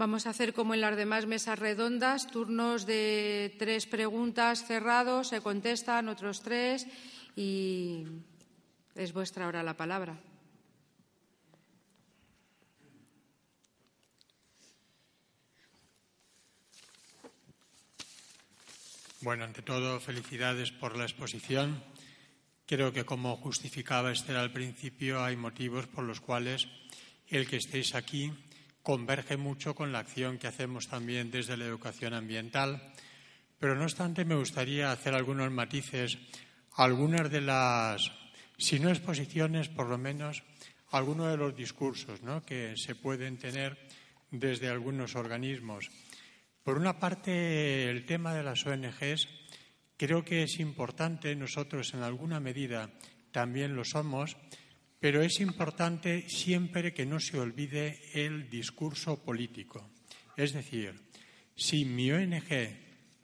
Vamos a hacer como en las demás mesas redondas, turnos de tres preguntas cerrados, se contestan otros tres y es vuestra ahora la palabra. Bueno, ante todo, felicidades por la exposición. Creo que, como justificaba Esther al principio, hay motivos por los cuales el que estéis aquí converge mucho con la acción que hacemos también desde la educación ambiental. Pero no obstante, me gustaría hacer algunos matices, algunas de las, si no exposiciones, por lo menos algunos de los discursos que se pueden tener desde algunos organismos. Por una parte, el tema de las ONGs creo que es importante, nosotros en alguna medida también lo somos, pero es importante siempre que no se olvide el discurso político. Es decir, si mi ONG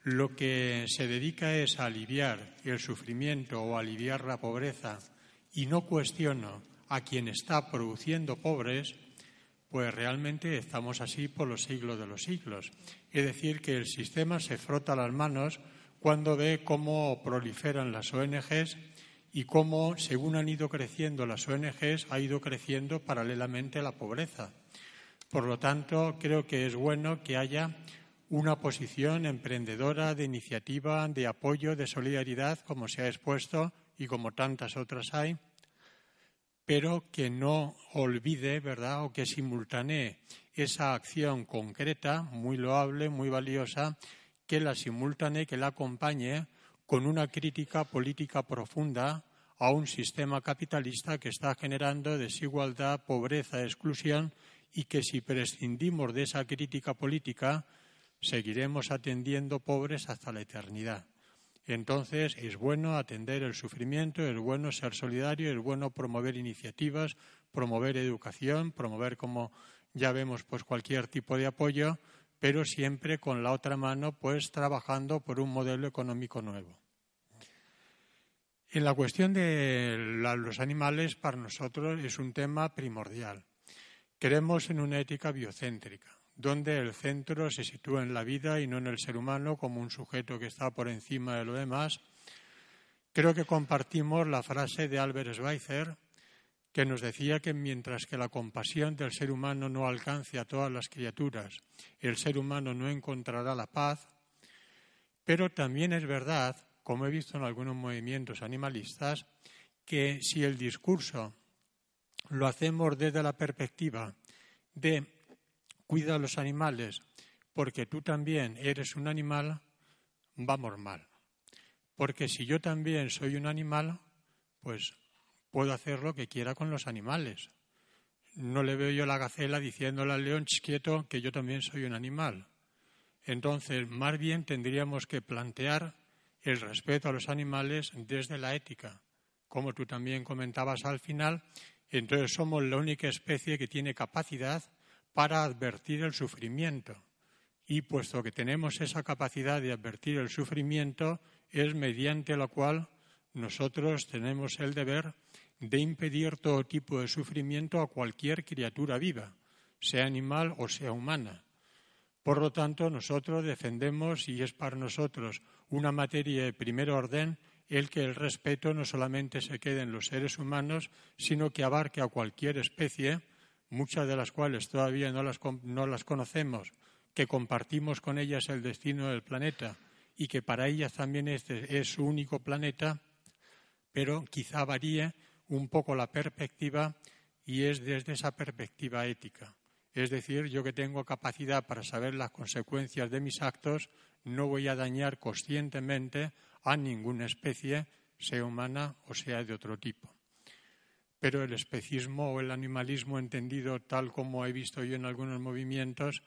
lo que se dedica es a aliviar el sufrimiento o aliviar la pobreza y no cuestiono a quien está produciendo pobres, pues realmente estamos así por los siglos de los siglos. Es decir, que el sistema se frota las manos cuando ve cómo proliferan las ONGs y cómo, según han ido creciendo las ONGs, ha ido creciendo paralelamente la pobreza. Por lo tanto, creo que es bueno que haya una posición emprendedora de iniciativa, de apoyo, de solidaridad, como se ha expuesto y como tantas otras hay, pero que no olvide, ¿verdad?, o que simultanee esa acción concreta, muy loable, muy valiosa, que la simultanee, que la acompañe con una crítica política profunda a un sistema capitalista que está generando desigualdad, pobreza, exclusión y que si prescindimos de esa crítica política seguiremos atendiendo pobres hasta la eternidad. Entonces es bueno atender el sufrimiento, es bueno ser solidario, es bueno promover iniciativas, promover educación, promover como ya vemos pues cualquier tipo de apoyo, pero siempre con la otra mano pues trabajando por un modelo económico nuevo. En la cuestión de los animales, para nosotros es un tema primordial. Creemos en una ética biocéntrica, donde el centro se sitúa en la vida y no en el ser humano como un sujeto que está por encima de lo demás. Creo que compartimos la frase de Albert Schweitzer, que nos decía que mientras que la compasión del ser humano no alcance a todas las criaturas, el ser humano no encontrará la paz. Pero también es verdad como he visto en algunos movimientos animalistas, que si el discurso lo hacemos desde la perspectiva de cuida a los animales porque tú también eres un animal, vamos mal. Porque si yo también soy un animal, pues puedo hacer lo que quiera con los animales. No le veo yo la gacela diciéndole al león quieto que yo también soy un animal. Entonces, más bien tendríamos que plantear el respeto a los animales desde la ética. Como tú también comentabas al final, entonces somos la única especie que tiene capacidad para advertir el sufrimiento. Y puesto que tenemos esa capacidad de advertir el sufrimiento, es mediante la cual nosotros tenemos el deber de impedir todo tipo de sufrimiento a cualquier criatura viva, sea animal o sea humana. Por lo tanto, nosotros defendemos, y es para nosotros una materia de primer orden, el que el respeto no solamente se quede en los seres humanos, sino que abarque a cualquier especie, muchas de las cuales todavía no las, no las conocemos, que compartimos con ellas el destino del planeta y que para ellas también este es su único planeta, pero quizá varíe un poco la perspectiva y es desde esa perspectiva ética. Es decir, yo que tengo capacidad para saber las consecuencias de mis actos, no voy a dañar conscientemente a ninguna especie, sea humana o sea de otro tipo. Pero el especismo o el animalismo entendido tal como he visto yo en algunos movimientos,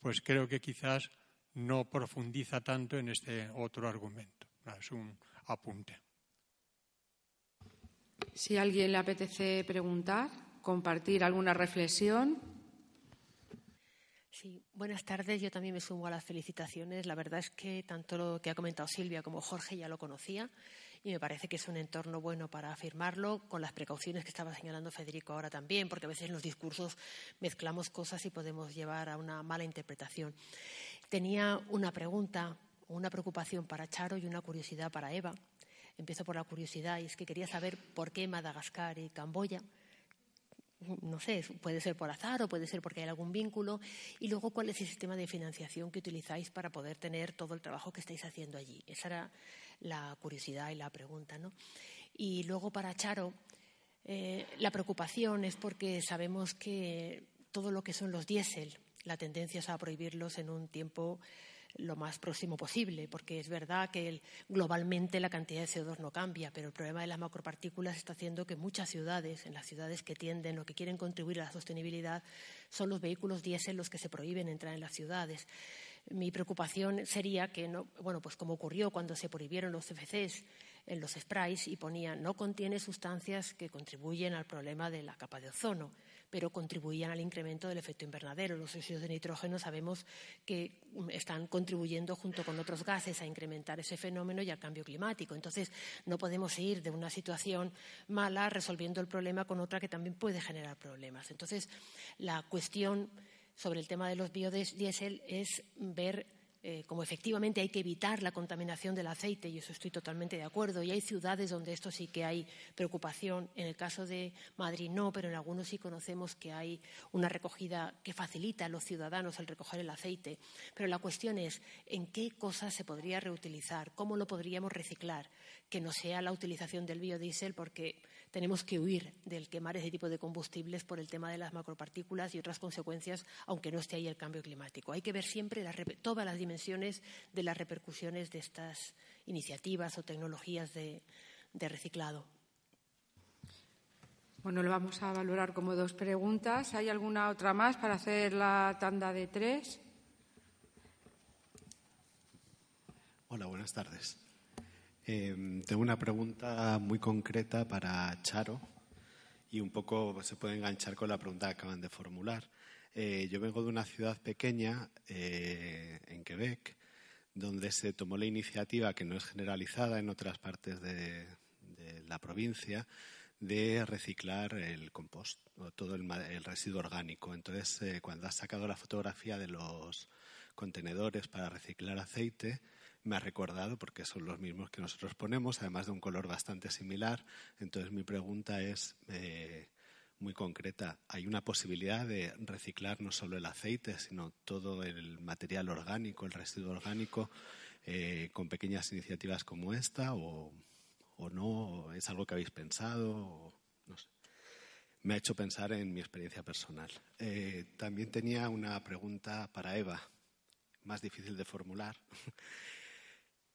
pues creo que quizás no profundiza tanto en este otro argumento. Es un apunte. Si alguien le apetece preguntar, compartir alguna reflexión. Sí, buenas tardes. Yo también me sumo a las felicitaciones. La verdad es que tanto lo que ha comentado Silvia como Jorge ya lo conocía y me parece que es un entorno bueno para afirmarlo, con las precauciones que estaba señalando Federico ahora también, porque a veces en los discursos mezclamos cosas y podemos llevar a una mala interpretación. Tenía una pregunta, una preocupación para Charo y una curiosidad para Eva. Empiezo por la curiosidad y es que quería saber por qué Madagascar y Camboya no sé, puede ser por azar o puede ser porque hay algún vínculo. Y luego, ¿cuál es el sistema de financiación que utilizáis para poder tener todo el trabajo que estáis haciendo allí? Esa era la curiosidad y la pregunta. ¿no? Y luego para Charo, eh, la preocupación es porque sabemos que todo lo que son los diésel, la tendencia es a prohibirlos en un tiempo lo más próximo posible, porque es verdad que globalmente la cantidad de CO2 no cambia, pero el problema de las macropartículas está haciendo que muchas ciudades, en las ciudades que tienden o que quieren contribuir a la sostenibilidad, son los vehículos diésel los que se prohíben entrar en las ciudades. Mi preocupación sería que, no, bueno, pues como ocurrió cuando se prohibieron los CFCs en los sprays y ponían no contiene sustancias que contribuyen al problema de la capa de ozono, pero contribuían al incremento del efecto invernadero. Los óxidos de nitrógeno sabemos que están contribuyendo junto con otros gases a incrementar ese fenómeno y al cambio climático. Entonces, no podemos ir de una situación mala resolviendo el problema con otra que también puede generar problemas. Entonces, la cuestión sobre el tema de los biodiesel es ver eh, como efectivamente hay que evitar la contaminación del aceite, y eso estoy totalmente de acuerdo, y hay ciudades donde esto sí que hay preocupación. En el caso de Madrid no, pero en algunos sí conocemos que hay una recogida que facilita a los ciudadanos el recoger el aceite. Pero la cuestión es en qué cosas se podría reutilizar, cómo lo podríamos reciclar, que no sea la utilización del biodiesel, porque tenemos que huir del quemar ese tipo de combustibles por el tema de las macropartículas y otras consecuencias, aunque no esté ahí el cambio climático. Hay que ver siempre todas las dimensiones de las repercusiones de estas iniciativas o tecnologías de, de reciclado. Bueno, lo vamos a valorar como dos preguntas. ¿Hay alguna otra más para hacer la tanda de tres? Hola, buenas tardes. Em, tengo una pregunta muy concreta para Charo y un poco se puede enganchar con la pregunta que acaban de formular. Eh, yo vengo de una ciudad pequeña eh, en Quebec donde se tomó la iniciativa, que no es generalizada en otras partes de, la provincia, de reciclar el compost, o todo el, el, residuo orgánico. Entonces, eh, cuando has sacado la fotografía de los contenedores para reciclar aceite, me ha recordado porque son los mismos que nosotros ponemos, además de un color bastante similar. Entonces mi pregunta es muy concreta. ¿Hay una posibilidad de reciclar no solo el aceite, sino todo el material orgánico, el residuo orgánico, eh, con pequeñas iniciativas como esta o, no? ¿Es algo que habéis pensado? no sé. Me ha hecho pensar en mi experiencia personal. Eh, también tenía una pregunta para Eva, más difícil de formular.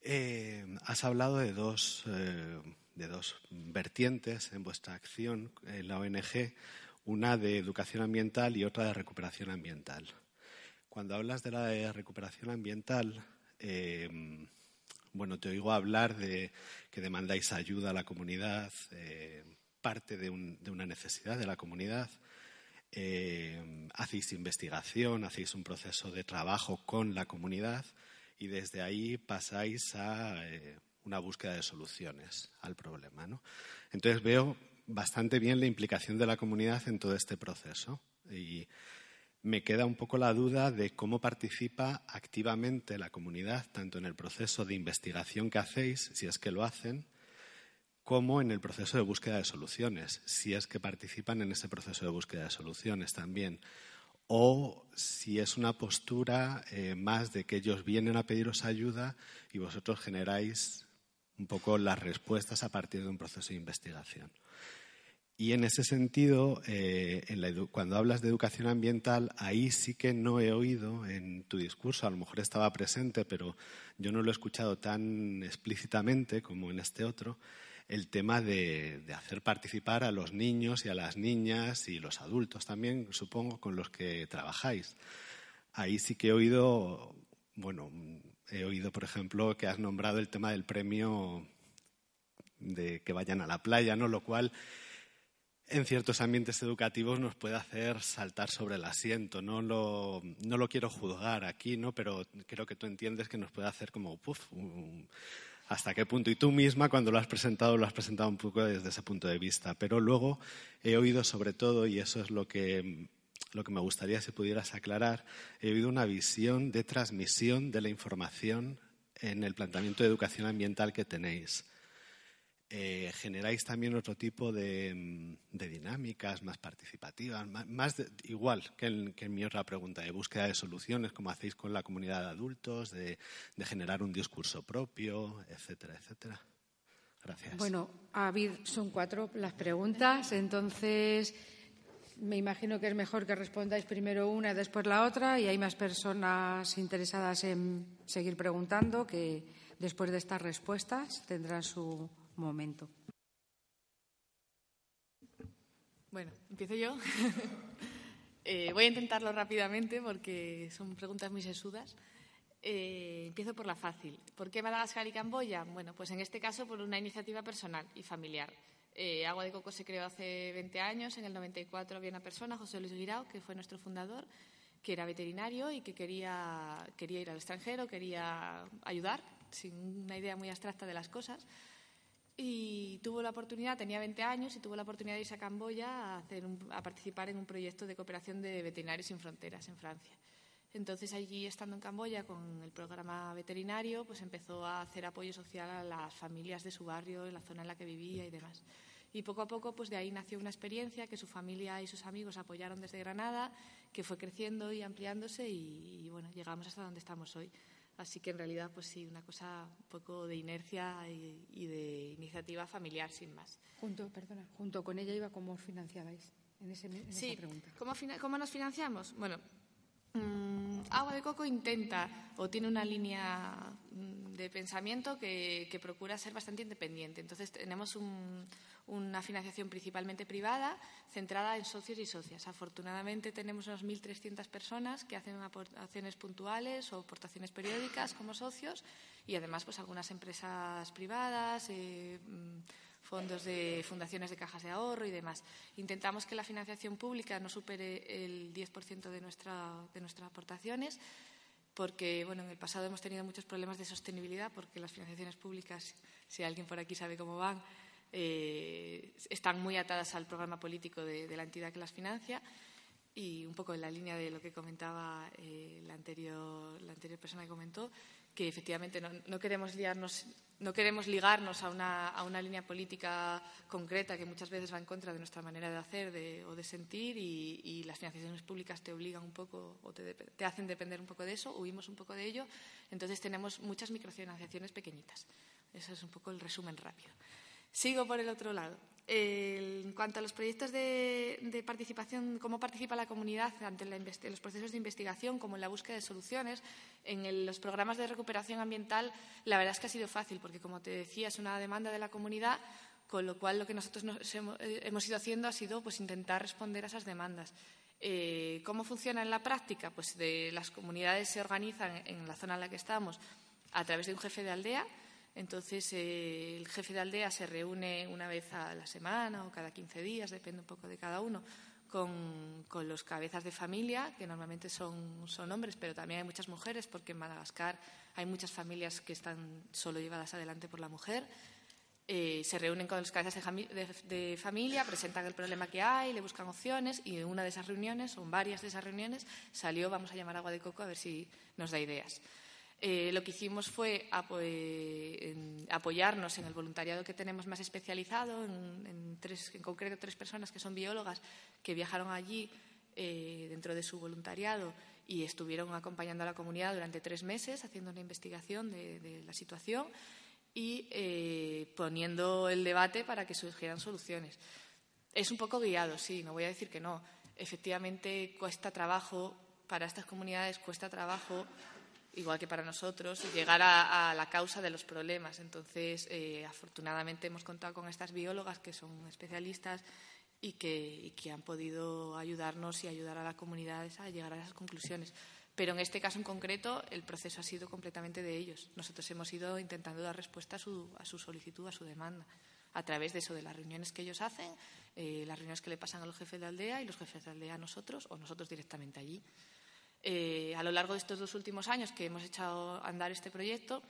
Eh, has hablado de dos, eh, de dos vertientes en vuestra acción en la ONG, una de educación ambiental y otra de recuperación ambiental. Cuando hablas de la recuperación ambiental, eh, bueno, te oigo hablar de que demandáis ayuda a la comunidad, parte de, una necesidad de la comunidad. hacéis investigación, hacéis un proceso de trabajo con la comunidad y desde ahí pasáis a eh, una búsqueda de soluciones al problema. ¿no? Entonces veo bastante bien la implicación de la comunidad en todo este proceso y me queda un poco la duda de cómo participa activamente la comunidad, tanto en el proceso de investigación que hacéis, si es que lo hacen, como en el proceso de búsqueda de soluciones, si es que participan en ese proceso de búsqueda de soluciones también o si es una postura eh, más de que ellos vienen a pediros ayuda y vosotros generáis un poco las respuestas a partir de un proceso de investigación. Y en ese sentido, eh, cuando hablas de educación ambiental, ahí sí que no he oído en tu discurso, a lo mejor estaba presente, pero yo no lo he escuchado tan explícitamente como en este otro, el tema de, hacer participar a los niños y a las niñas y los adultos también, supongo, con los que trabajáis. Ahí sí que he oído, bueno, he oído, por ejemplo, que has nombrado el tema del premio de que vayan a la playa, ¿no? Lo cual en ciertos ambientes educativos nos puede hacer saltar sobre el asiento. No lo, no lo quiero juzgar aquí, ¿no? pero creo que tú entiendes que nos puede hacer como, puf, hasta qué punto. Y tú misma, cuando lo has presentado, lo has presentado un poco desde ese punto de vista. Pero luego he oído sobre todo, y eso es lo que, lo que me gustaría si pudieras aclarar, he oído una visión de transmisión de la información en el planteamiento de educación ambiental que tenéis. Eh, generáis también otro tipo de, dinámicas más participativas, más, igual que en, mi otra pregunta, de búsqueda de soluciones, como hacéis con la comunidad de adultos, de, generar un discurso propio, etcétera, etcétera. Gracias. Bueno, son cuatro las preguntas, entonces me imagino que es mejor que respondáis primero una después la otra, y hay más personas interesadas en seguir preguntando que después de estas respuestas tendrán su momento. Bueno, empiezo yo. Eh, voy a intentarlo rápidamente porque son preguntas muy sesudas. Eh, empiezo por la fácil. ¿Por qué Madagascar y Camboya? Bueno, pues en este caso por una iniciativa personal y familiar. Eh, Agua de Coco se creó hace 20 años. En el 94 había una persona, José Luis Guirao, que fue nuestro fundador, que era veterinario y que quería, quería ir al extranjero, quería ayudar, sin una idea muy abstracta de las cosas y tuvo la oportunidad, tenía 20 años y tuvo la oportunidad de irse a Camboya a, hacer a participar en un proyecto de cooperación de veterinarios sin fronteras en Francia. Entonces allí, estando en Camboya con el programa veterinario, pues empezó a hacer apoyo social a las familias de su barrio, en la zona en la que vivía y demás. Y poco a poco, pues de ahí nació una experiencia que su familia y sus amigos apoyaron desde Granada, que fue creciendo y ampliándose y, y bueno, llegamos hasta donde estamos hoy. Así que en realidad, pues sí, una cosa un poco de inercia y, de iniciativa familiar, sin más. Junto, perdona, junto con ella iba cómo os financiabais en, ese, sí, esa pregunta. ¿cómo, ¿cómo nos financiamos? Bueno, mmm, Agua de Coco intenta o tiene una línea mm, de pensamiento que, que procura ser bastante independiente. Entonces tenemos un, una financiación principalmente privada centrada en socios y socias. Afortunadamente tenemos unas 1.300 personas que hacen aportaciones puntuales o aportaciones periódicas como socios y además pues algunas empresas privadas, eh, mm, fondos de fundaciones de cajas de ahorro y demás. Intentamos que la financiación pública no supere el 10% de, nuestra, de nuestras aportaciones porque bueno, en el pasado hemos tenido muchos problemas de sostenibilidad porque las financiaciones públicas, si alguien por aquí sabe cómo van, eh, están muy atadas al programa político de, la entidad que las financia y un poco en la línea de lo que comentaba eh, la, anterior, la anterior persona que comentó, que efectivamente no, queremos liarnos, no queremos ligarnos a una, a una, línea política concreta que muchas veces va en contra de nuestra manera de hacer o de sentir y, las financiaciones públicas te obligan un poco o te, te, hacen depender un poco de eso, huimos un poco de ello, entonces tenemos muchas microfinanciaciones pequeñitas. Ese es un poco el resumen rápido. Sigo por el otro lado. en cuanto a los proyectos de, participación, cómo participa la comunidad ante los procesos de investigación, como en la búsqueda de soluciones, en los programas de recuperación ambiental, la verdad es que ha sido fácil, porque, como te decía, es una demanda de la comunidad, con lo cual lo que nosotros eh, hemos, ido haciendo ha sido pues, intentar responder a esas demandas. Eh, ¿Cómo funciona en la práctica? Pues de, las comunidades se organizan en la zona en la que estamos a través de un jefe de aldea, entonces, eh, el jefe de aldea se reúne una vez a la semana o cada 15 días, depende un poco de cada uno, con, los cabezas de familia, que normalmente son, hombres, pero también hay muchas mujeres, porque en Madagascar hay muchas familias que están solo llevadas adelante por la mujer. Eh, se reúnen con los cabezas de, familia, presentan el problema que hay, le buscan opciones y en una de esas reuniones, o en varias de esas reuniones, salió, vamos a llamar agua de coco, a ver si nos da ideas. Eh, lo que hicimos fue apoyarnos en el voluntariado que tenemos más especializado, en, concreto tres personas que son biólogas que viajaron allí eh, dentro de su voluntariado y estuvieron acompañando a la comunidad durante tres meses haciendo una investigación de, la situación y eh, poniendo el debate para que surgieran soluciones. Es un poco guiado, sí, no voy a decir que no. Efectivamente, cuesta trabajo para estas comunidades, cuesta trabajo igual que para nosotros, llegar a, la causa de los problemas. Entonces, eh, afortunadamente hemos contado con estas biólogas que son especialistas y que, han podido ayudarnos y ayudar a las comunidades a llegar a esas conclusiones. Pero en este caso en concreto, el proceso ha sido completamente de ellos. Nosotros hemos ido intentando dar respuesta a su, a su solicitud, a su demanda. a través de eso, de las reuniones que ellos hacen, eh, las reuniones que le pasan a los jefes de aldea y los jefes de aldea a nosotros o nosotros directamente allí. Eh, a lo largo de estos dos últimos años que hemos echado a andar este proyecto,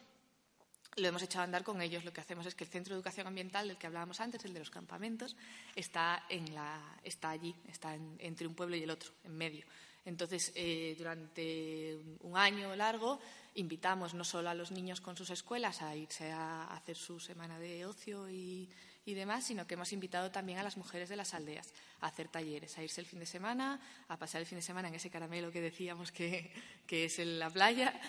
lo hemos echado a andar con ellos. Lo que hacemos es que el Centro de Educación Ambiental del que hablábamos antes, el de los campamentos, está, en la, está allí, está entre un pueblo y el otro, en medio. Entonces, eh, durante un año largo, invitamos no solo a los niños con sus escuelas a irse a hacer su semana de ocio y, demás, sino que hemos invitado también a las mujeres de las aldeas a hacer talleres, a irse el fin de semana, a pasar el fin de semana en ese caramelo que decíamos que, es en la playa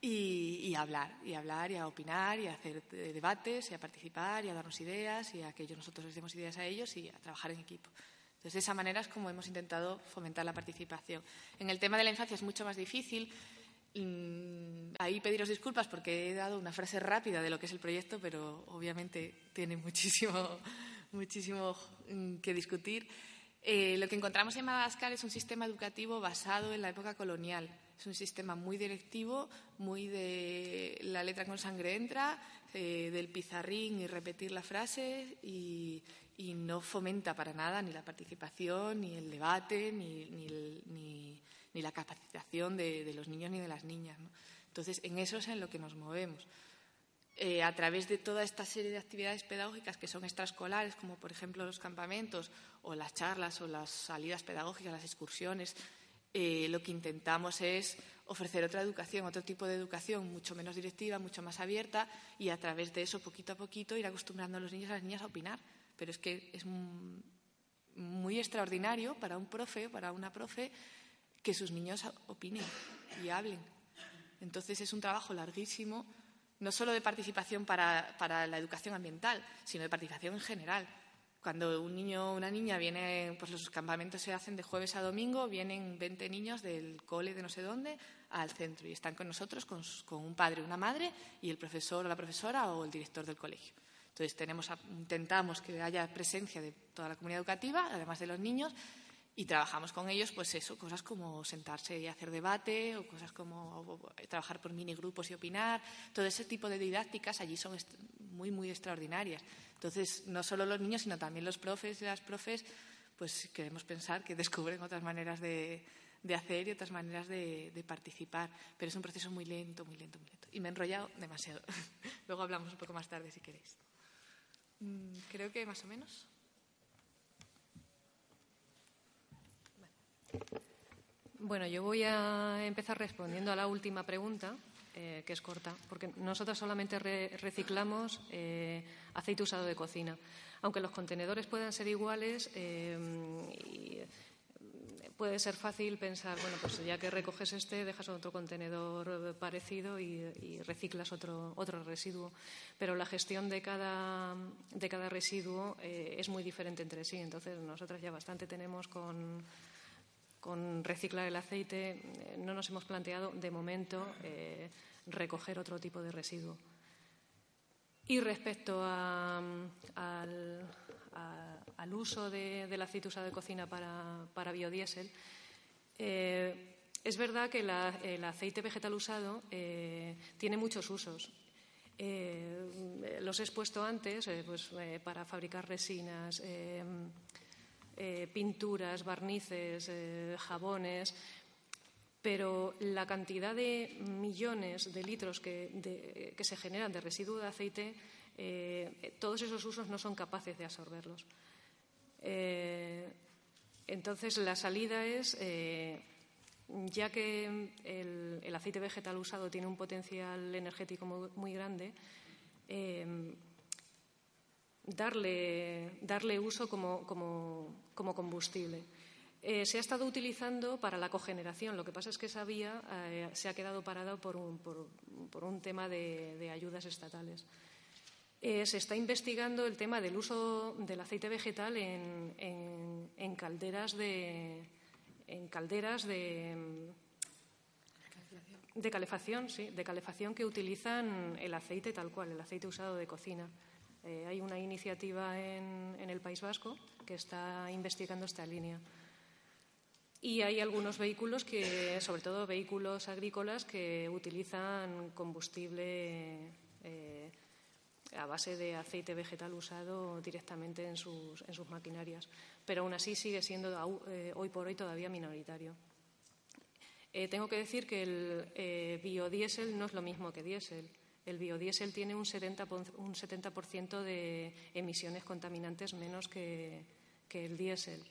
y, a hablar, y hablar, y a opinar, y a hacer debates, y a participar, y a darnos ideas, y a que nosotros les demos ideas a ellos y a trabajar en equipo. Entonces, de esa manera es como hemos intentado fomentar la participación. En el tema de la infancia es mucho más difícil ahí pediros disculpas porque he dado una frase rápida de lo que es el proyecto, pero obviamente tiene muchísimo, muchísimo mm, que discutir. Eh, lo que encontramos en Madagascar es un sistema educativo basado en la época colonial. Es un sistema muy directivo, muy de la letra con sangre entra, eh, del pizarrín y repetir la frase y, no fomenta para nada ni la participación, ni el debate, ni, ni ni la capacitación de, los niños ni de las niñas. Entonces, en eso es en lo que nos movemos. Eh, a través de toda esta serie de actividades pedagógicas que son extraescolares, como por ejemplo los campamentos o las charlas o las salidas pedagógicas, las excursiones, eh, lo que intentamos es ofrecer otra educación, otro tipo de educación mucho menos directiva, mucho más abierta y a través de eso, poquito a poquito, ir acostumbrando a los niños y a las niñas a opinar. Pero es que es muy extraordinario para un profe, para una profe, que sus niños opinen y hablen. Entonces es un trabajo larguísimo, no solo de participación para, la educación ambiental, sino de participación en general. Cuando un niño o una niña viene, pues los campamentos se hacen de jueves a domingo, vienen 20 niños del cole de no sé dónde al centro y están con nosotros, con, con un padre, una madre y el profesor o la profesora o el director del colegio. Entonces tenemos, intentamos que haya presencia de toda la comunidad educativa, además de los niños, y trabajamos con ellos, pues eso, cosas como sentarse y hacer debate, o cosas como trabajar por mini grupos y opinar. Todo ese tipo de didácticas allí son muy, muy extraordinarias. Entonces, no solo los niños, sino también los profes y las profes, pues queremos pensar que descubren otras maneras de, hacer y otras maneras de, participar. Pero es un proceso muy lento, muy lento, muy lento. Y me he enrollado demasiado. Luego hablamos un poco más tarde, si queréis. Mm, creo que más o menos. Bueno, yo voy a empezar respondiendo a la última pregunta, eh, que es corta, porque nosotros solamente reciclamos eh, aceite usado de cocina. Aunque los contenedores puedan ser iguales, eh, puede ser fácil pensar, bueno, pues ya que recoges este, dejas otro contenedor parecido y, reciclas otro, otro residuo. Pero la gestión de cada, de cada residuo es muy diferente entre sí. Entonces, nosotros ya bastante tenemos con con reciclar el aceite eh, no nos hemos planteado de momento eh, recoger otro tipo de residuo. Y respecto al, uso del aceite usado de cocina para, biodiesel, eh, es verdad que el aceite vegetal usado tiene muchos usos. los he expuesto antes pues, para fabricar resinas, eh, pinturas, barnices, eh, jabones, pero la cantidad de millones de litros que, se generan de residuo de aceite, eh, todos esos usos no son capaces de absorberlos. entonces, la salida es, ya que el, aceite vegetal usado tiene un potencial energético muy grande, darle, darle uso como, combustible. Eh, se ha estado utilizando para la cogeneración. Lo que pasa es que esa vía eh, se ha quedado parada por un, por, un tema de, ayudas estatales. Eh, se está investigando el tema del uso del aceite vegetal en, en, calderas de en calderas de, de calefacción, sí, de calefacción que utilizan el aceite tal cual, el aceite usado de cocina. Eh, hay una iniciativa en, el País Vasco que está investigando esta línea. Y hay algunos vehículos que, sobre todo vehículos agrícolas, que utilizan combustible, eh, a base de aceite vegetal usado directamente en sus, en sus maquinarias. Pero aún así sigue siendo hoy por hoy todavía minoritario. tengo que decir que el biodiesel no es lo mismo que diésel. El biodiesel tiene un 70%, un 70 de emisiones contaminantes menos que, el diésel.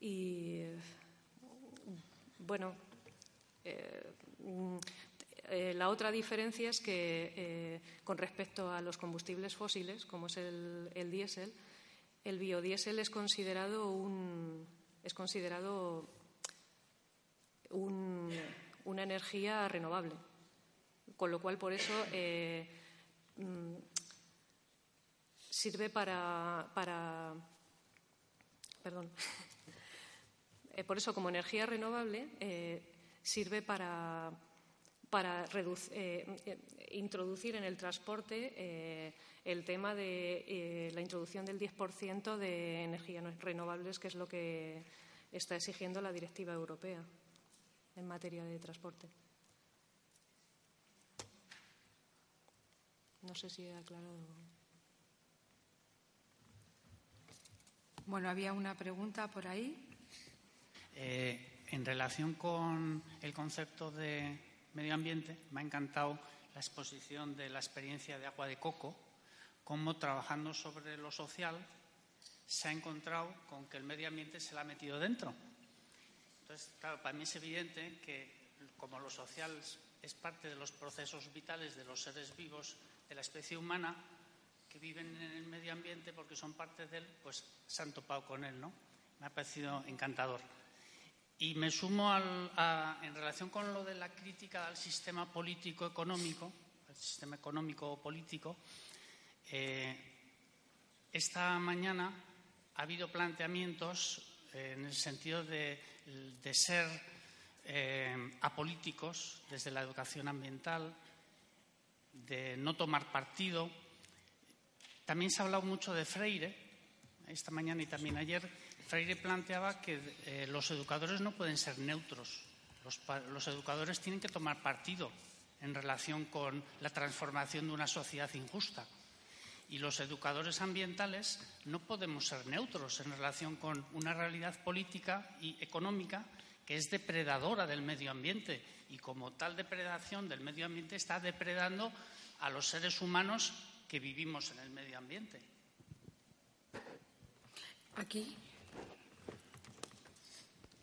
Y bueno, eh, eh, la otra diferencia es que eh, con respecto a los combustibles fósiles, como es el, el diésel, el biodiesel es considerado un, es considerado una energía renovable. Con lo cual, por eso eh, mm, sirve para, perdón, eh, por eso como energía renovable eh, sirve para, para introducir en el transporte el tema de la introducción del 10% de energías renovables, que es lo que está exigiendo la directiva europea en materia de transporte. No sé si he aclarado. Bueno, había una pregunta por ahí. Eh, en relación con el concepto de medio ambiente, me ha encantado la exposición de la experiencia de agua de coco, cómo trabajando sobre lo social se ha encontrado con que el medio ambiente se la ha metido dentro. Entonces, claro, para mí es evidente que como lo social es parte de los procesos vitales de los seres vivos, de la especie humana que viven en el medio ambiente porque son parte de él, pues se han topado con él, ¿no? Me ha parecido encantador. Y me sumo en relación con lo de la crítica al sistema político-económico, al sistema económico-político, eh, esta mañana ha habido planteamientos eh, en el sentido de, ser eh, apolíticos desde la educación ambiental, de no tomar partido. También se ha hablado mucho de Freire, esta mañana y también ayer. Freire planteaba que eh, los educadores no pueden ser neutros. Los, educadores tienen que tomar partido en relación con la transformación de una sociedad injusta. Y los educadores ambientales no podemos ser neutros en relación con una realidad política y económica que es depredadora del medio ambiente y como tal depredación del medio ambiente está depredando a los seres humanos que vivimos en el medio ambiente. Aquí.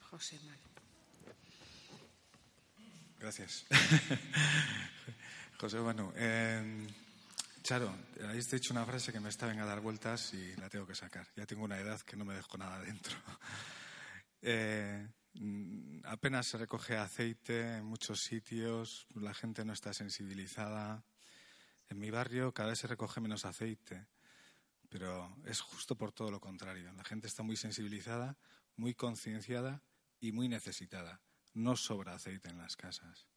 José Manuel. Gracias. José Manu. Eh, Charo, habéis dicho una frase que me está a dar vueltas y la tengo que sacar. Ya tengo una edad que no me dejo nada dentro. Eh, apenas se recoge aceite en muchos sitios, la gente no está sensibilizada. En mi barrio cada vez se recoge menos aceite, pero es justo por todo lo contrario. La gente está muy sensibilizada, muy concienciada y muy necesitada. No sobra aceite en las casas.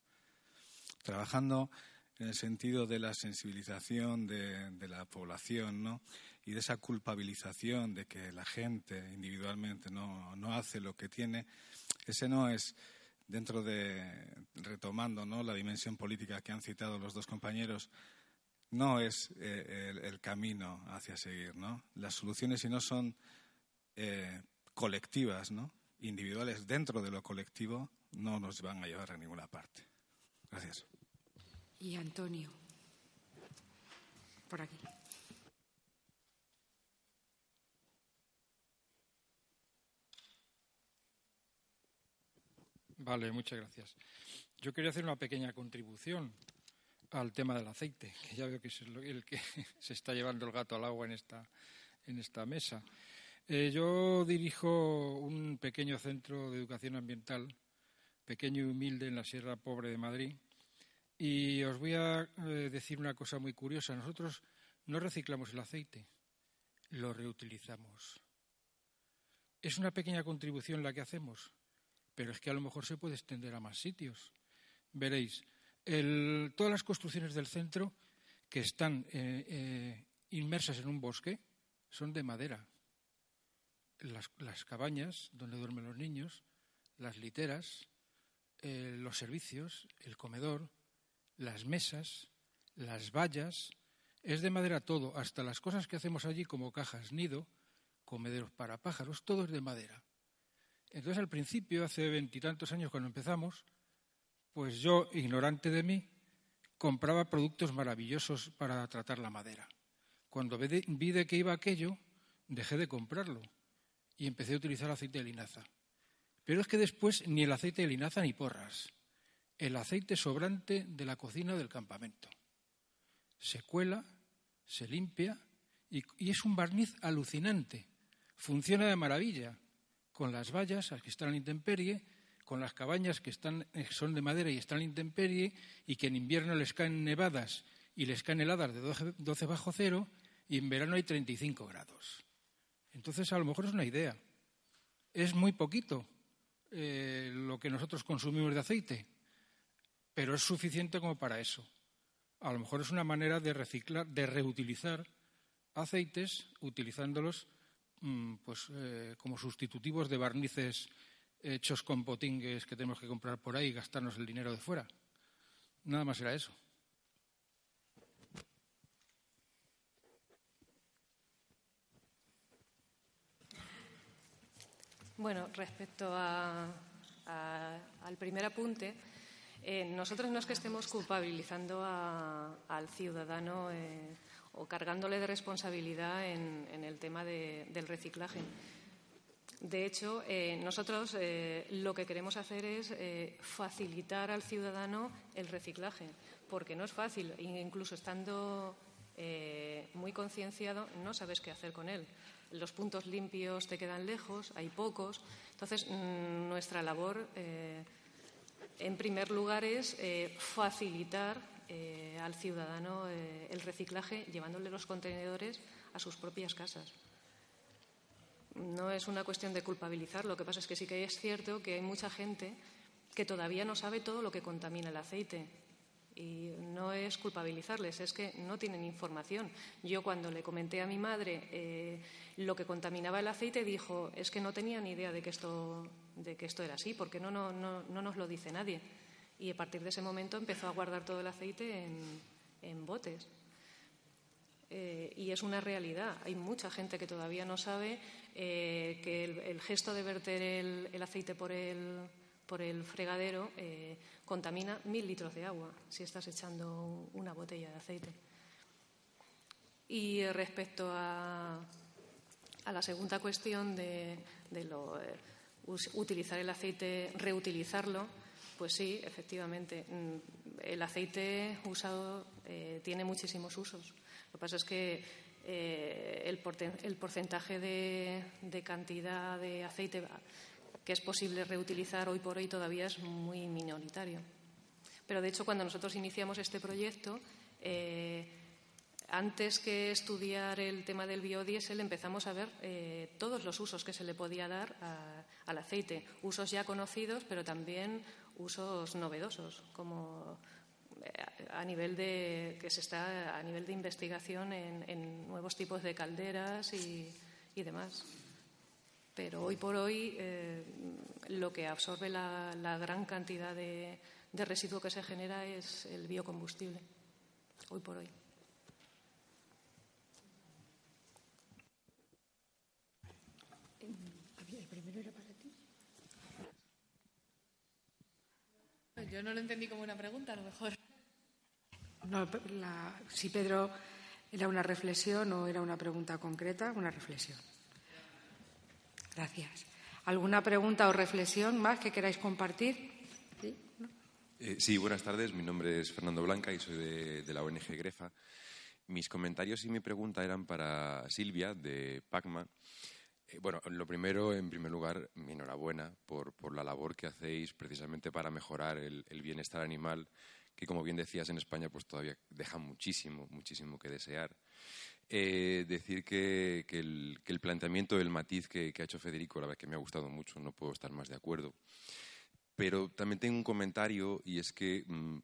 Trabajando en el sentido de la sensibilización de, de la población, ¿no? Y de esa culpabilización de que la gente individualmente no, no hace lo que tiene, ese no es dentro de, retomando ¿no? la dimensión política que han citado los dos compañeros, no es eh, el, camino hacia seguir. ¿no? Las soluciones, si no son eh, colectivas, ¿no? individuales dentro de lo colectivo, no nos van a llevar a ninguna parte. Gracias. Y Antonio, por aquí. Vale, muchas gracias. Yo quería hacer una pequeña contribución al tema del aceite, que ya veo que es el que se está llevando el gato al agua en esta, en esta mesa. Eh, yo dirijo un pequeño centro de educación ambiental, pequeño y humilde en la Sierra Pobre de Madrid. Y os voy a eh, decir una cosa muy curiosa. Nosotros no reciclamos el aceite, lo reutilizamos. Es una pequeña contribución la que hacemos pero es que a lo mejor se puede extender a más sitios. Veréis, todas las construcciones del centro que están eh, eh, inmersas en un bosque son de madera. Las, cabañas donde duermen los niños, las literas, eh, los servicios, el comedor, las mesas, las vallas, es de madera todo, hasta las cosas que hacemos allí como cajas nido, comederos para pájaros, todo es de madera. Entonces al principio, hace veintitantos años cuando empezamos, pues yo, ignorante de mí, compraba productos maravillosos para tratar la madera. Cuando vi de qué iba aquello, dejé de comprarlo y empecé a utilizar aceite de linaza. Pero es que después ni el aceite de linaza ni porras, el aceite sobrante de la cocina del campamento. Se cuela, se limpia y, es un barniz alucinante. Funciona de maravilla con las vallas que están en intemperie, con las cabañas que están, eh, son de madera y están en intemperie y que en invierno les caen nevadas y les caen heladas de 12 bajo cero y en verano hay 35 grados. Entonces, a lo mejor es una idea. Es muy poquito, eh, lo que nosotros consumimos de aceite, pero es suficiente como para eso. A lo mejor es una manera de reciclar, de reutilizar aceites utilizándolos pues, eh, como sustitutivos de barnices hechos con potingues que tenemos que comprar por ahí y gastarnos el dinero de fuera. Nada más era eso. Bueno, respecto al primer apunte, eh, nosotros no es que estemos culpabilizando al ciudadano eh, o cargándole de responsabilidad en, el tema del reciclaje. De hecho, eh, nosotros lo que queremos hacer es facilitar al ciudadano el reciclaje, porque no es fácil, incluso estando muy concienciado, no sabes qué hacer con él los puntos limpios te quedan lejos, hay pocos. Entonces, mm, nuestra labor, eh, en primer lugar, es eh, facilitar eh, al ciudadano el reciclaje llevándole los contenedores a sus propias casas. No es una cuestión de culpabilizar, lo que pasa es que sí que es cierto que hay mucha gente que todavía no sabe todo lo que contamina el aceite y no es culpabilizarles, es que no tienen información. Yo cuando le comenté a mi madre eh, lo que contaminaba el aceite, dijo, es que no tenía ni idea de que esto, de que esto era así, porque no, no, no, no nos lo dice nadie. Y a partir de ese momento empezó a guardar todo el aceite en, botes. Eh, y es una realidad. Hay mucha gente que todavía no sabe eh, que el, gesto de verter el aceite por el, por el fregadero eh, contamina mil litros de agua si estás echando una botella de aceite. Y respecto a, la segunda cuestión de, lo, eh, utilizar el aceite, reutilizarlo, pues sí, efectivamente, mm, el aceite usado eh, tiene muchísimos usos. Lo que pasa es que el, porcentaje de, cantidad de aceite que es posible reutilizar hoy por hoy todavía es muy minoritario. Pero de hecho, cuando nosotros iniciamos este proyecto, eh, antes que estudiar el tema del biodiesel, empezamos a ver eh, todos los usos que se le podía dar al aceite. Usos ya conocidos, pero también usos novedosos, como eh, a nivel de que se está a nivel de investigación en, nuevos tipos de calderas y demás pero hoy por hoy eh, lo que absorbe la, gran cantidad de, residuo que se genera es el biocombustible, hoy por hoy. ¿El primero era para ti? Yo no lo entendí como una pregunta, a lo mejor. No, si Pedro era una reflexión o era una pregunta concreta, una reflexión. Gracias. ¿Alguna pregunta o reflexión más que queráis compartir? Sí, eh, buenas tardes. Mi nombre es Fernando Blanca y soy de, la ONG Grefa. Mis comentarios y mi pregunta eran para Silvia, de PACMA. Eh, bueno, lo primero, en primer lugar, mi enhorabuena por, la labor que hacéis precisamente para mejorar el, bienestar animal, que como bien decías en España, pues todavía deja muchísimo, muchísimo que desear. Eh, decir que, el, planteamiento, el matiz que, ha hecho Federico, la verdad que me ha gustado mucho, no puedo estar más de acuerdo. Pero también tengo un comentario y es que mm,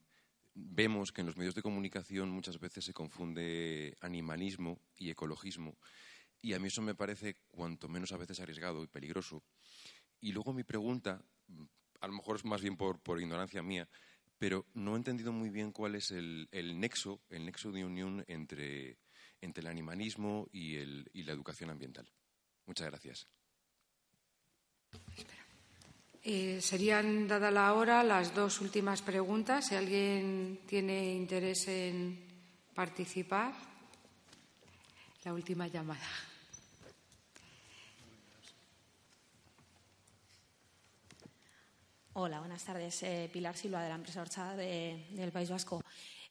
vemos que en los medios de comunicación muchas veces se confunde animalismo y ecologismo y a mí eso me parece cuanto menos a veces arriesgado y peligroso. Y luego mi pregunta, a lo mejor es más bien por ignorancia mía, pero no he entendido muy bien cuál es el, nexo, el nexo de unión entre, el animalismo y, y la educación ambiental. Muchas gracias. Eh, serían, dada la hora, las dos últimas preguntas. Si alguien tiene interés en participar, la última llamada. Hola, buenas tardes. Eh, Pilar Silva, de la empresa Orchada del País Vasco.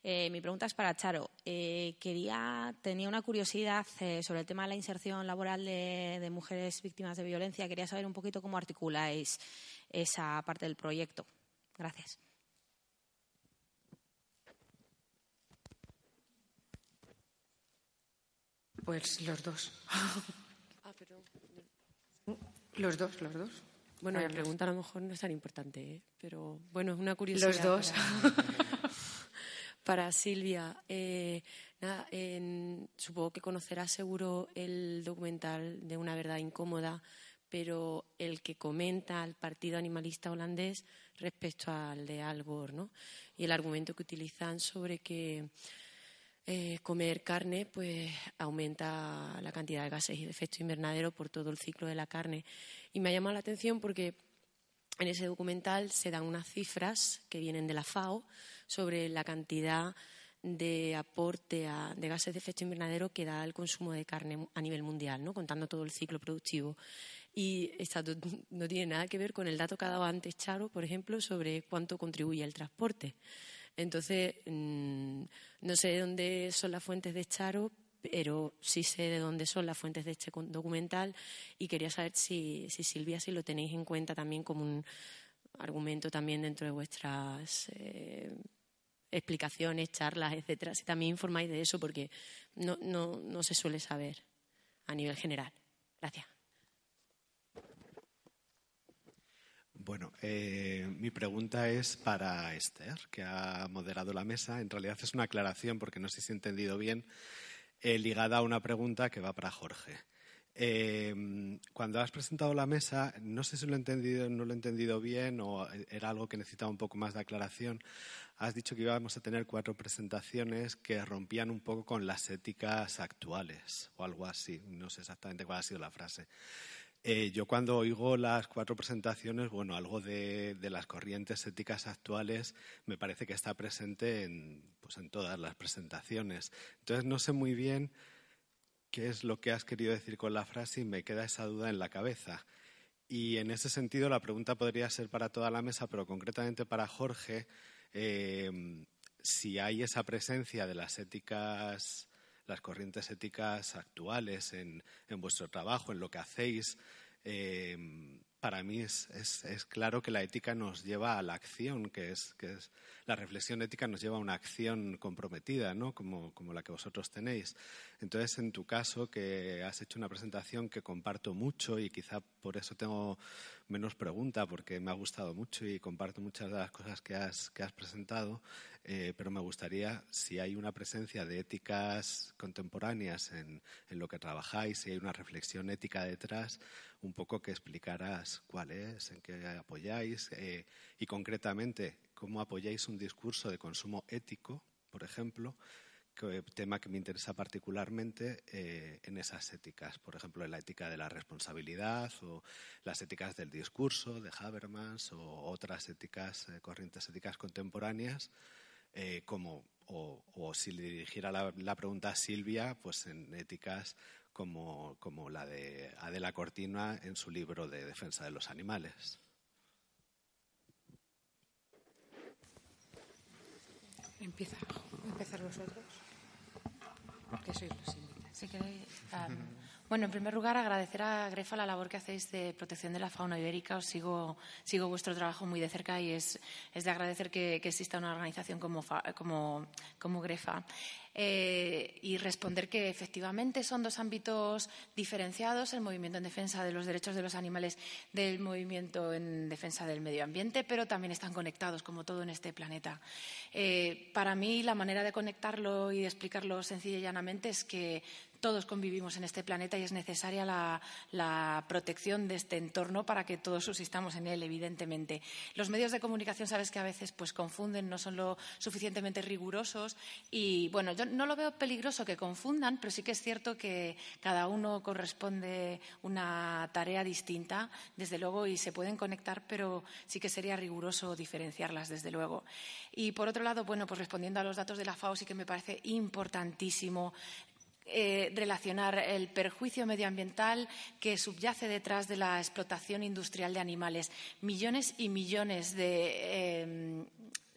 Eh, mi pregunta es para Charo. quería, tenía una curiosidad sobre el tema de la inserción laboral de, de, mujeres víctimas de violencia. Quería saber un poquito cómo articuláis esa parte del proyecto. Gracias. Pues los dos. Ah, los dos, los dos. Bueno, la pregunta a lo mejor no es tan importante, ¿eh? pero bueno, es una curiosidad. Los dos. Para, Silvia, eh, supongo que conocerás seguro el documental de Una verdad incómoda pero el que comenta al partido animalista holandés respecto al de Al Gore, ¿no? Y el argumento que utilizan sobre que eh, comer carne pues aumenta la cantidad de gases de efecto invernadero por todo el ciclo de la carne. Y me ha llamado la atención porque en ese documental se dan unas cifras que vienen de la FAO sobre la cantidad de aporte de gases de efecto invernadero que da el consumo de carne a nivel mundial, ¿no? contando todo el ciclo productivo. Y esto no tiene nada que ver con el dato que ha dado antes Charo, por ejemplo, sobre cuánto contribuye el transporte. Entonces, mm, no sé de dónde son las fuentes de Charo, pero sí sé de dónde son las fuentes de este documental y quería saber si, Silvia, si lo tenéis en cuenta también como un argumento también dentro de vuestras eh, explicaciones, charlas, etcétera, si también informáis de eso, porque no, no se suele saber a nivel general. Gracias. Bueno, eh, mi pregunta es para Esther, que ha moderado la mesa. En realidad es una aclaración, porque no sé si he entendido bien, eh, ligada a una pregunta que va para Jorge. Eh, cuando has presentado la mesa, no sé si lo he no lo he entendido bien o era algo que necesitaba un poco más de aclaración. Has dicho que íbamos a tener cuatro presentaciones que rompían un poco con las éticas actuales o algo así. No sé exactamente cuál ha sido la frase. Eh, yo cuando oigo las cuatro presentaciones, bueno, algo de, las corrientes éticas actuales me parece que está presente en, pues en todas las presentaciones. Entonces no sé muy bien qué es lo que has querido decir con la frase y me queda esa duda en la cabeza. Y en ese sentido la pregunta podría ser para toda la mesa, pero concretamente para Jorge, eh, si hay esa presencia de las éticas las corrientes éticas actuales en, vuestro trabajo, en lo que hacéis. Eh, para mí es, claro que la ética nos lleva a la acción, que es, que es la reflexión ética nos lleva a una acción comprometida, ¿no? como, como la que vosotros tenéis. Entonces, en tu caso, que has hecho una presentación que comparto mucho y quizá por eso tengo menos pregunta, porque me ha gustado mucho y comparto muchas de las cosas que has, que has presentado, eh, pero me gustaría, si hay una presencia de éticas contemporáneas en, en, lo que trabajáis, si hay una reflexión ética detrás, un poco que explicaras cuál es, en qué apoyáis eh, y concretamente cómo apoyáis un discurso de consumo ético, por ejemplo, tema que me interesa particularmente eh, en esas éticas, por ejemplo, en la ética de la responsabilidad o las éticas del discurso de Habermas o otras éticas, eh, corrientes éticas contemporáneas, eh, como, o, si le dirigiera la, la, pregunta a Silvia, pues en éticas como, como la de Adela Cortina en su libro de defensa de los animales. Empieza, empezar vosotros bueno, en primer lugar, agradecer a Grefa la labor que hacéis de protección de la fauna ibérica. Os sigo, sigo vuestro trabajo muy de cerca y es, es de agradecer que, exista una organización como, como, como Grefa. Eh, y responder que efectivamente son dos ámbitos diferenciados, el movimiento en defensa de los derechos de los animales del movimiento en defensa del medio ambiente, pero también están conectados como todo en este planeta. Eh, para mí la manera de conectarlo y de explicarlo sencilla y llanamente es que todos convivimos en este planeta y es necesaria la, protección de este entorno para que todos subsistamos en él, evidentemente. Los medios de comunicación, sabes que a veces pues, confunden, no son lo suficientemente rigurosos y, bueno, yo no lo veo peligroso que confundan, pero sí que es cierto que cada uno corresponde una tarea distinta, desde luego, y se pueden conectar, pero sí que sería riguroso diferenciarlas, desde luego. Y, por otro lado, bueno, pues respondiendo a los datos de la FAO, sí que me parece importantísimo eh, relacionar el perjuicio medioambiental que subyace detrás de la explotación industrial de animales. Millones y millones de eh,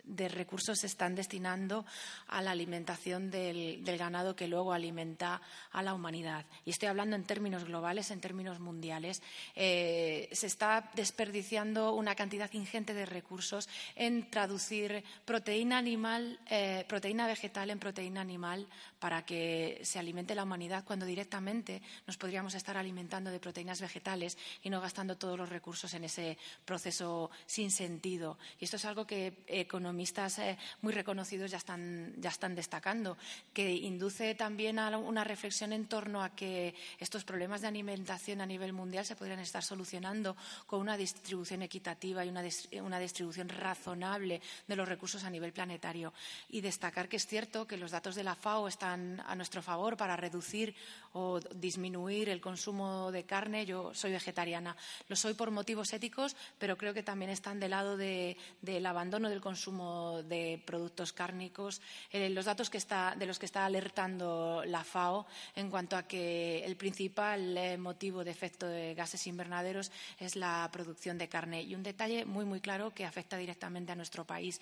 de recursos se están destinando a la alimentación del, ganado que luego alimenta a la humanidad. Y estoy hablando en términos globales, en términos mundiales. Eh, se está desperdiciando una cantidad ingente de recursos en traducir proteína animal, eh, proteína vegetal en proteína animal para que se alimente la humanidad cuando directamente nos podríamos estar alimentando de proteínas vegetales y no gastando todos los recursos en ese proceso sin sentido. Y esto es algo que economistas eh, muy reconocidos ya están, ya están destacando, que induce también a una reflexión en torno a que estos problemas de alimentación a nivel mundial se podrían estar solucionando con una distribución equitativa y una, una distribución razonable de los recursos a nivel planetario. Y destacar que es cierto que los datos de la FAO están a nuestro favor para reducir o disminuir el consumo de carne. Yo soy vegetariana. Lo soy por motivos éticos, pero creo que también están del lado del abandono del consumo de productos cárnicos. Eh, los datos de los que está alertando la FAO en cuanto a que el principal eh, motivo de efecto de gases invernaderos es la producción de carne. Y un detalle muy, muy claro que afecta directamente a nuestro país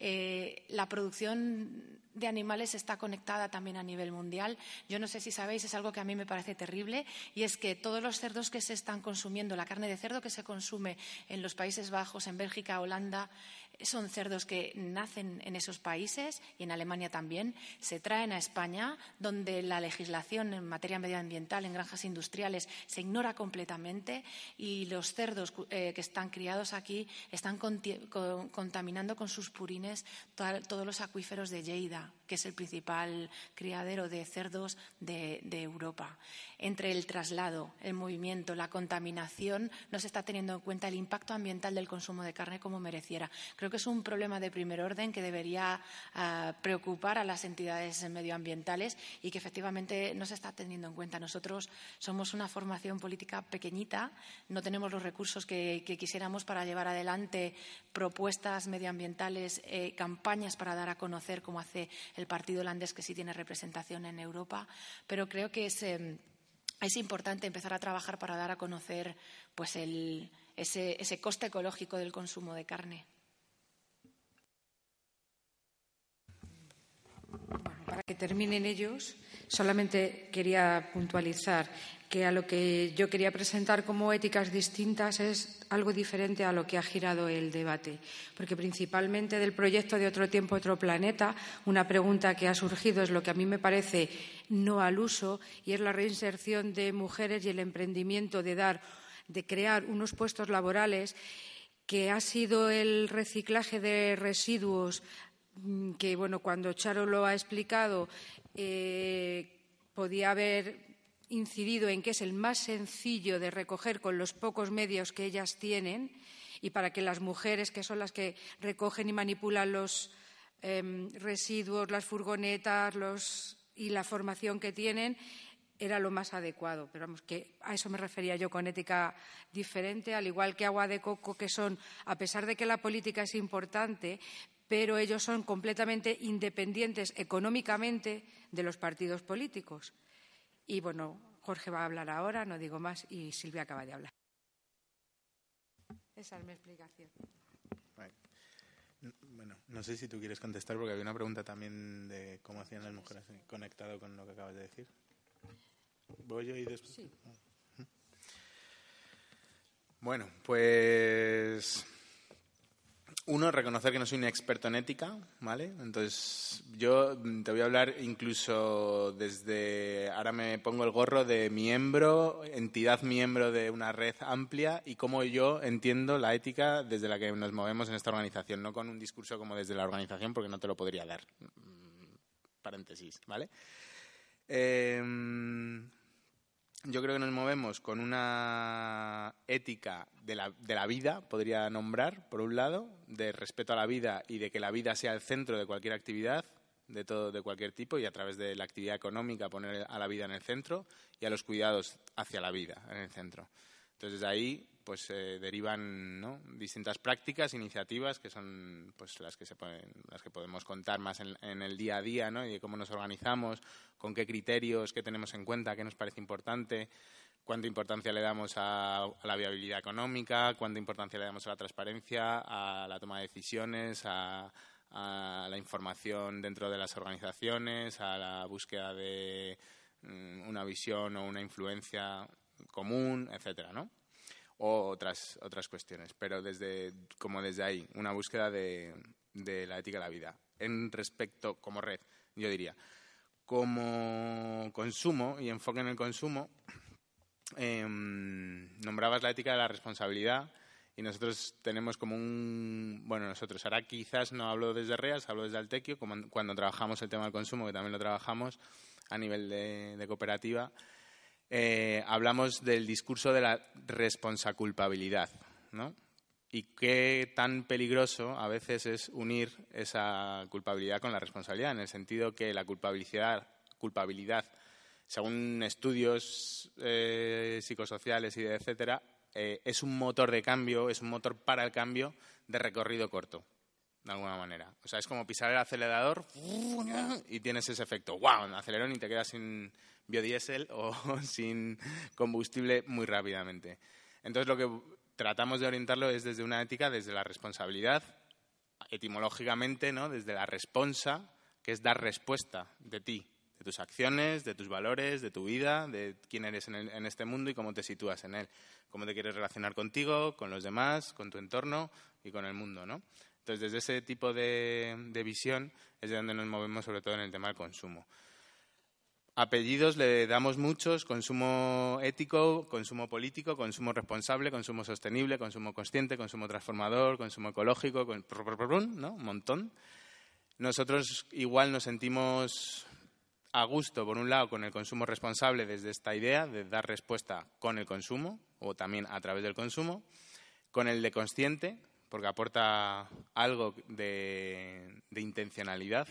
eh, la producción de animales está conectada también a nivel mundial. Yo no sé si sabéis, es algo que a mí me parece terrible, y es que todos los cerdos que se están consumiendo, la carne de cerdo que se consume en los Países Bajos, en Bélgica, Holanda, son cerdos que nacen en esos países y en Alemania también, se traen a España, donde la legislación en materia medioambiental en granjas industriales se ignora completamente y los cerdos eh, que están criados aquí están contaminando con sus purines todos los acuíferos de Lleida, que es el principal criadero de cerdos de Europa entre el traslado, el movimiento, la contaminación, no se está teniendo en cuenta el impacto ambiental del consumo de carne como mereciera. Creo que es un problema de primer orden que debería ah, preocupar a las entidades medioambientales y que efectivamente no se está teniendo en cuenta. Nosotros somos una formación política pequeñita, no tenemos los recursos que, quisiéramos para llevar adelante propuestas medioambientales, eh, campañas para dar a conocer, como hace el Partido Holandés, que sí tiene representación en Europa, pero creo que es em, es importante empezar a trabajar para dar a conocer pues, ese, coste ecológico del consumo de carne. para que terminen ellos, solamente quería puntualizar que a lo que yo quería presentar como éticas distintas es algo diferente a lo que ha girado el debate, porque principalmente del proyecto de Otro Tiempo, Otro Planeta, una pregunta que ha surgido es lo que a mí me parece no al uso y es la reinserción de mujeres y el emprendimiento de dar, de crear unos puestos laborales que ha sido el reciclaje de residuos mm, que, bueno, cuando Charo lo ha explicado, eh, podía haber incidido en que es el más sencillo de recoger con los pocos medios que ellas tienen y para que las mujeres, que son las que recogen y manipulan los em, residuos, las furgonetas y la formación que tienen, era lo más adecuado. Pero vamos, que a eso me refería yo con ética diferente, al igual que agua de coco, que son, a pesar de que la política es importante, pero ellos son completamente independientes económicamente de los partidos políticos. Y bueno, Jorge va a hablar ahora, no digo más, y Silvia acaba de hablar. Esa es mi explicación. Bueno, no sé si tú quieres contestar porque había una pregunta también de cómo hacían las mujeres conectado con lo que acabas de decir. ¿Voy yo y después? Sí. Bueno, pues uno, reconocer que no soy un experto en ética, ¿vale? Entonces, yo te voy a hablar incluso desde, ahora me pongo el gorro de miembro, entidad miembro de una red amplia y cómo yo entiendo la ética desde la que nos movemos en esta organización, no con un discurso como desde la organización, porque no te lo podría dar. Mm, paréntesis, ¿vale? Em, yo creo que nos movemos con una ética de la, de la, vida, podría nombrar, por un lado, de respeto a la vida y de que la vida sea el centro de cualquier actividad, de todo, de cualquier tipo, y a través de la actividad económica poner a la vida en el centro y a los cuidados hacia la vida en el centro. Entonces, ahí pues se derivan distintas prácticas, iniciativas que son pues las que se pueden, las que podemos contar más en, el día a día, ¿no? Y de cómo nos organizamos, con qué criterios, qué tenemos en cuenta, qué nos parece importante, cuánta importancia le damos a, la viabilidad económica, cuánta importancia le damos a la transparencia, a la toma de decisiones, a, a la información dentro de las organizaciones, a la búsqueda de mm, una visión o una influencia común, etcétera, ¿no? O otras, otras cuestiones, pero desde, como desde ahí, una búsqueda de, de la ética de la vida. En respecto, como red, yo diría, como consumo y enfoque en el consumo, em, nombrabas la ética de la responsabilidad y nosotros tenemos como un... Bueno, nosotros ahora quizás no hablo desde REAS, hablo desde Altequio, como cuando trabajamos el tema del consumo, que también lo trabajamos a nivel de, de cooperativa, eh, hablamos del discurso de la responsaculpabilidad, ¿no? Y qué tan peligroso a veces es unir esa culpabilidad con la responsabilidad, en el sentido que la culpabilidad, culpabilidad según estudios eh, psicosociales y de etcétera, eh, es un motor de cambio, es un motor para el cambio de recorrido corto, de alguna manera. O sea, es como pisar el acelerador y tienes ese efecto, wow, acelerón y te quedas sin, biodiesel o sin combustible muy rápidamente. Entonces, lo que tratamos de orientarlo es desde una ética, desde la responsabilidad, etimológicamente, ¿no? desde la responsa, que es dar respuesta de ti, de tus acciones, de tus valores, de tu vida, de quién eres en, este mundo y cómo te sitúas en él, cómo te quieres relacionar contigo, con los demás, con tu entorno y con el mundo. ¿no? Entonces, desde ese tipo de, de visión es de donde nos movemos sobre todo en el tema del consumo. Apellidos le damos muchos, consumo ético, consumo político, consumo responsable, consumo sostenible, consumo consciente, consumo transformador, consumo ecológico, ¿no? un montón. Nosotros igual nos sentimos a gusto, por un lado, con el consumo responsable desde esta idea de dar respuesta con el consumo o también a través del consumo, con el de consciente, porque aporta algo de, intencionalidad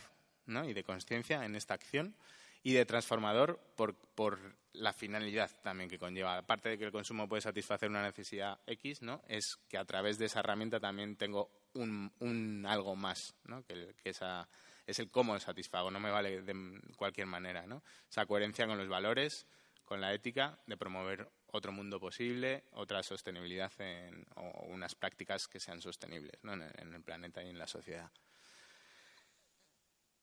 y de conciencia en esta acción y de transformador por, por, la finalidad también que conlleva. Aparte de que el consumo puede satisfacer una necesidad X, ¿no? es que a través de esa herramienta también tengo un, un algo más, ¿no? que, esa, es el cómo satisfago, no me vale de cualquier manera. ¿no? Esa coherencia con los valores, con la ética de promover otro mundo posible, otra sostenibilidad o unas prácticas que sean sostenibles ¿no? en, en el planeta y en la sociedad.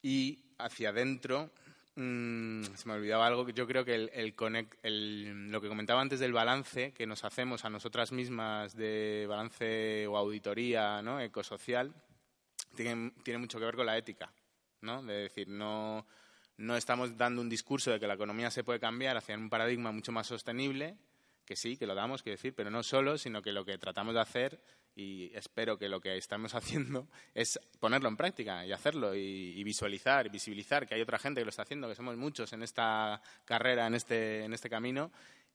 Y hacia adentro, Mm, se me olvidaba algo. Yo creo que el, lo que comentaba antes del balance que nos hacemos a nosotras mismas de balance o auditoría ¿no? ecosocial tiene, tiene mucho que ver con la ética. ¿no? De decir, no, no estamos dando un discurso de que la economía se puede cambiar hacia un paradigma mucho más sostenible, que sí, que lo damos, quiero decir, pero no solo, sino que lo que tratamos de hacer y espero que lo que estamos haciendo es ponerlo en práctica y hacerlo y, visualizar, visibilizar que hay otra gente que lo está haciendo, que somos muchos en esta carrera, en este, en este camino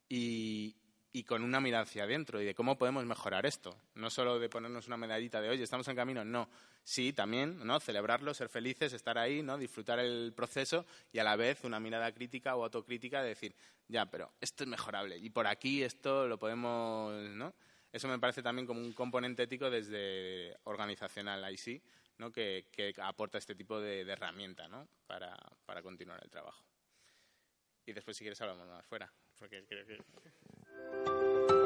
y, y con una mirada hacia adentro y de cómo podemos mejorar esto. No solo de ponernos una medallita de, oye, estamos en camino, no. Sí, también, ¿no? Celebrarlo, ser felices, estar ahí, ¿no? Disfrutar el proceso y a la vez una mirada crítica o autocrítica de decir, ya, pero esto es mejorable y por aquí esto lo podemos, ¿no? Eso me parece también como un componente ético desde organizacional ahí sí, ¿no? que, aporta este tipo de, herramienta ¿no? para, para, continuar el trabajo. Y después, si quieres, hablamos más fuera, porque creo que...